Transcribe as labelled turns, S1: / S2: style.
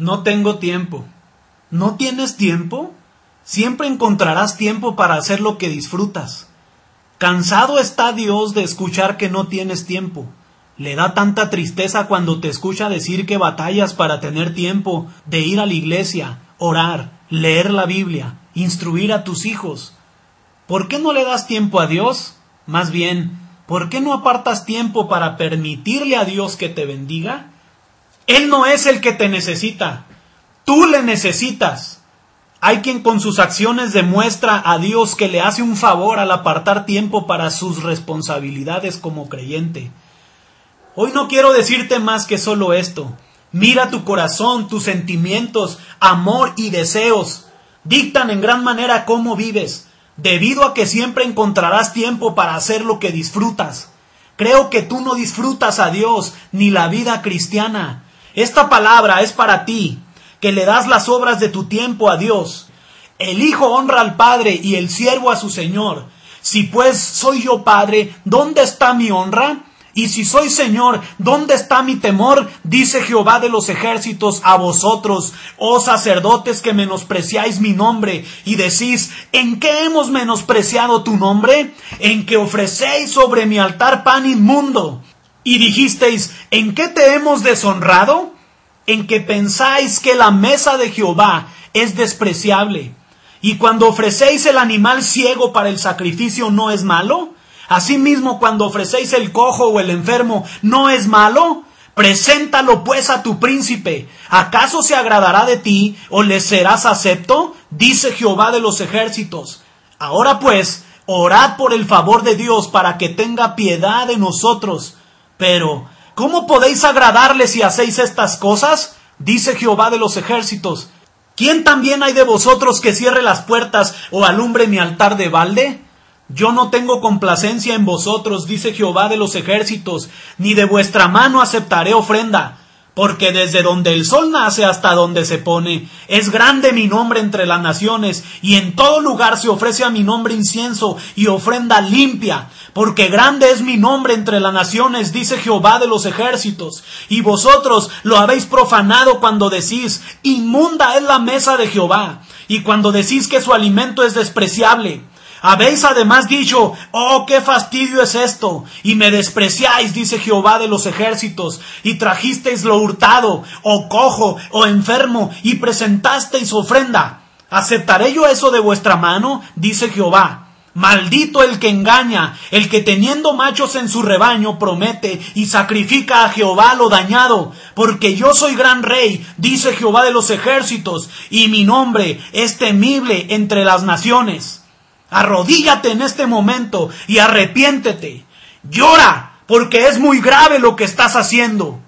S1: No tengo tiempo. ¿No tienes tiempo? Siempre encontrarás tiempo para hacer lo que disfrutas. Cansado está Dios de escuchar que no tienes tiempo. Le da tanta tristeza cuando te escucha decir que batallas para tener tiempo de ir a la iglesia, orar, leer la Biblia, instruir a tus hijos. ¿Por qué no le das tiempo a Dios? Más bien, ¿por qué no apartas tiempo para permitirle a Dios que te bendiga? Él no es el que te necesita, tú le necesitas. Hay quien con sus acciones demuestra a Dios que le hace un favor al apartar tiempo para sus responsabilidades como creyente. Hoy no quiero decirte más que solo esto. Mira tu corazón, tus sentimientos, amor y deseos. Dictan en gran manera cómo vives, debido a que siempre encontrarás tiempo para hacer lo que disfrutas. Creo que tú no disfrutas a Dios ni la vida cristiana. Esta palabra es para ti, que le das las obras de tu tiempo a Dios. El Hijo honra al Padre y el siervo a su Señor. Si pues soy yo Padre, ¿dónde está mi honra? Y si soy Señor, ¿dónde está mi temor? Dice Jehová de los ejércitos a vosotros, oh sacerdotes que menospreciáis mi nombre, y decís, ¿en qué hemos menospreciado tu nombre? En que ofrecéis sobre mi altar pan inmundo. Y dijisteis, ¿en qué te hemos deshonrado? En que pensáis que la mesa de Jehová es despreciable. Y cuando ofrecéis el animal ciego para el sacrificio, ¿no es malo? Asimismo, cuando ofrecéis el cojo o el enfermo, ¿no es malo? Preséntalo pues a tu príncipe. ¿Acaso se agradará de ti o le serás acepto? Dice Jehová de los ejércitos. Ahora pues, orad por el favor de Dios para que tenga piedad de nosotros. Pero, ¿cómo podéis agradarle si hacéis estas cosas? Dice Jehová de los ejércitos. ¿Quién también hay de vosotros que cierre las puertas o alumbre mi altar de balde? Yo no tengo complacencia en vosotros, dice Jehová de los ejércitos, ni de vuestra mano aceptaré ofrenda, porque desde donde el sol nace hasta donde se pone, es grande mi nombre entre las naciones, y en todo lugar se ofrece a mi nombre incienso y ofrenda limpia, porque grande es mi nombre entre las naciones, dice Jehová de los ejércitos, y vosotros lo habéis profanado cuando decís, inmunda es la mesa de Jehová, y cuando decís que su alimento es despreciable, habéis además dicho, oh, qué fastidio es esto, y me despreciáis, dice Jehová de los ejércitos, y trajisteis lo hurtado, o cojo, o enfermo, y presentasteis ofrenda. ¿Aceptaré yo eso de vuestra mano? dice Jehová. Maldito el que engaña, el que teniendo machos en su rebaño promete y sacrifica a Jehová lo dañado, porque yo soy gran rey, dice Jehová de los ejércitos, y mi nombre es temible entre las naciones. Arrodíllate en este momento y arrepiéntete. Llora, porque es muy grave lo que estás haciendo.